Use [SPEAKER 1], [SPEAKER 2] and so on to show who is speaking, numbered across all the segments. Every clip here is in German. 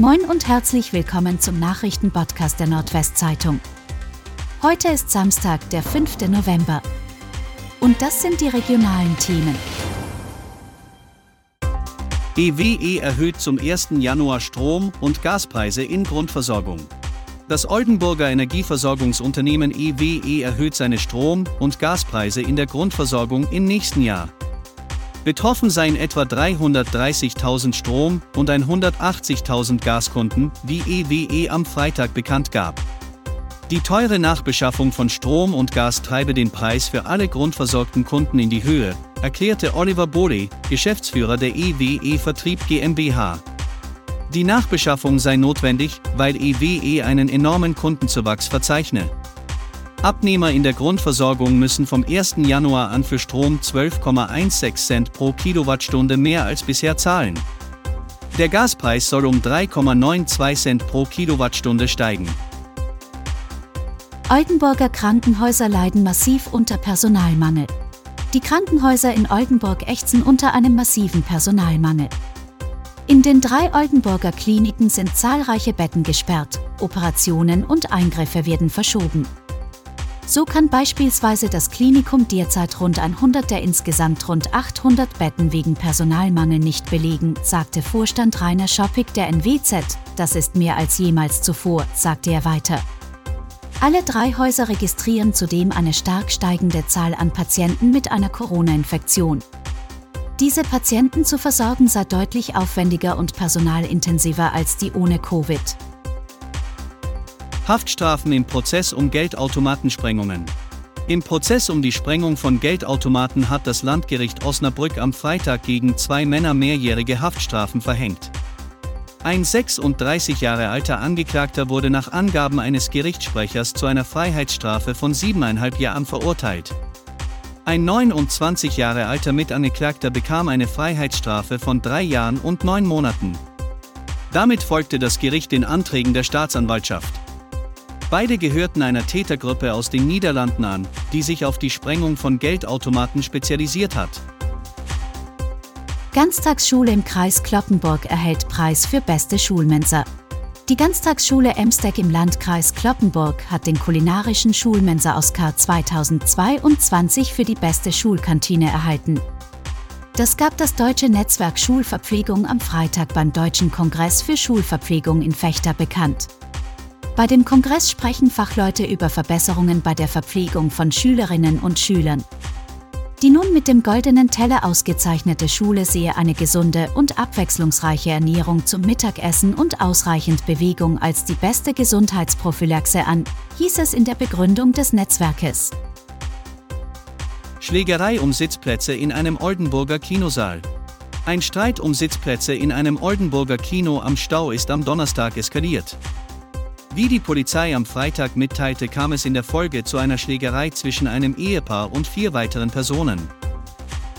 [SPEAKER 1] Moin und herzlich willkommen zum Nachrichtenpodcast der Nordwestzeitung. Heute ist Samstag, der 5. November. Und das sind die regionalen Themen.
[SPEAKER 2] EWE erhöht zum 1. Januar Strom- und Gaspreise in Grundversorgung. Das Oldenburger Energieversorgungsunternehmen EWE erhöht seine Strom- und Gaspreise in der Grundversorgung im nächsten Jahr. Betroffen seien etwa 330.000 Strom- und 180.000 Gaskunden, wie EWE am Freitag bekannt gab. Die teure Nachbeschaffung von Strom und Gas treibe den Preis für alle grundversorgten Kunden in die Höhe, erklärte Oliver Bohle, Geschäftsführer der EWE Vertrieb GmbH. Die Nachbeschaffung sei notwendig, weil EWE einen enormen Kundenzuwachs verzeichne. Abnehmer in der Grundversorgung müssen vom 1. Januar an für Strom 12,16 Cent pro Kilowattstunde mehr als bisher zahlen. Der Gaspreis soll um 3,92 Cent pro Kilowattstunde steigen.
[SPEAKER 1] Oldenburger Krankenhäuser leiden massiv unter Personalmangel. Die Krankenhäuser in Oldenburg ächzen unter einem massiven Personalmangel. In den drei Oldenburger Kliniken sind zahlreiche Betten gesperrt, Operationen und Eingriffe werden verschoben. So kann beispielsweise das Klinikum derzeit rund 100 der insgesamt rund 800 Betten wegen Personalmangel nicht belegen, sagte Vorstand Rainer Schoppig der NWZ. Das ist mehr als jemals zuvor, sagte er weiter. Alle drei Häuser registrieren zudem eine stark steigende Zahl an Patienten mit einer Corona-Infektion. Diese Patienten zu versorgen sei deutlich aufwendiger und personalintensiver als die ohne Covid.
[SPEAKER 2] Haftstrafen im Prozess um Geldautomatensprengungen. Im Prozess um die Sprengung von Geldautomaten hat das Landgericht Osnabrück am Freitag gegen zwei Männer mehrjährige Haftstrafen verhängt. Ein 36 Jahre alter Angeklagter wurde nach Angaben eines Gerichtssprechers zu einer Freiheitsstrafe von siebeneinhalb Jahren verurteilt. Ein 29 Jahre alter Mitangeklagter bekam eine Freiheitsstrafe von drei Jahren und neun Monaten. Damit folgte das Gericht den Anträgen der Staatsanwaltschaft. Beide gehörten einer Tätergruppe aus den Niederlanden an, die sich auf die Sprengung von Geldautomaten spezialisiert hat.
[SPEAKER 1] Ganztagsschule im Kreis Kloppenburg erhält Preis für beste Schulmensa. Die Ganztagsschule Emsteg im Landkreis Kloppenburg hat den kulinarischen Schulmensa-Oscar 2022 für die beste Schulkantine erhalten. Das gab das Deutsche Netzwerk Schulverpflegung am Freitag beim Deutschen Kongress für Schulverpflegung in Fechter bekannt. Bei dem Kongress sprechen Fachleute über Verbesserungen bei der Verpflegung von Schülerinnen und Schülern. Die nun mit dem goldenen Teller ausgezeichnete Schule sehe eine gesunde und abwechslungsreiche Ernährung zum Mittagessen und ausreichend Bewegung als die beste Gesundheitsprophylaxe an, hieß es in der Begründung des Netzwerkes.
[SPEAKER 2] Schlägerei um Sitzplätze in einem Oldenburger Kinosaal. Ein Streit um Sitzplätze in einem Oldenburger Kino am Stau ist am Donnerstag eskaliert. Wie die Polizei am Freitag mitteilte, kam es in der Folge zu einer Schlägerei zwischen einem Ehepaar und vier weiteren Personen.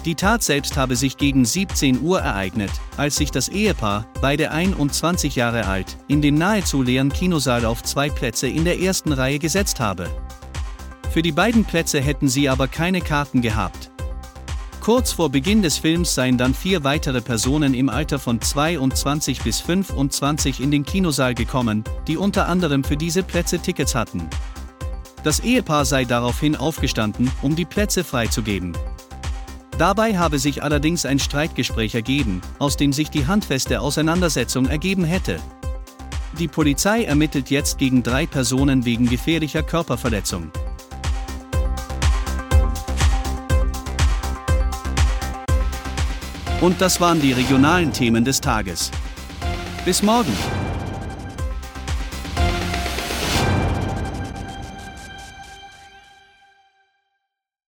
[SPEAKER 2] Die Tat selbst habe sich gegen 17 Uhr ereignet, als sich das Ehepaar, beide 21 Jahre alt, in den nahezu leeren Kinosaal auf zwei Plätze in der ersten Reihe gesetzt habe. Für die beiden Plätze hätten sie aber keine Karten gehabt. Kurz vor Beginn des Films seien dann vier weitere Personen im Alter von 22 bis 25 in den Kinosaal gekommen, die unter anderem für diese Plätze Tickets hatten. Das Ehepaar sei daraufhin aufgestanden, um die Plätze freizugeben. Dabei habe sich allerdings ein Streitgespräch ergeben, aus dem sich die handfeste Auseinandersetzung ergeben hätte. Die Polizei ermittelt jetzt gegen drei Personen wegen gefährlicher Körperverletzung. Und das waren die regionalen Themen des Tages. Bis morgen!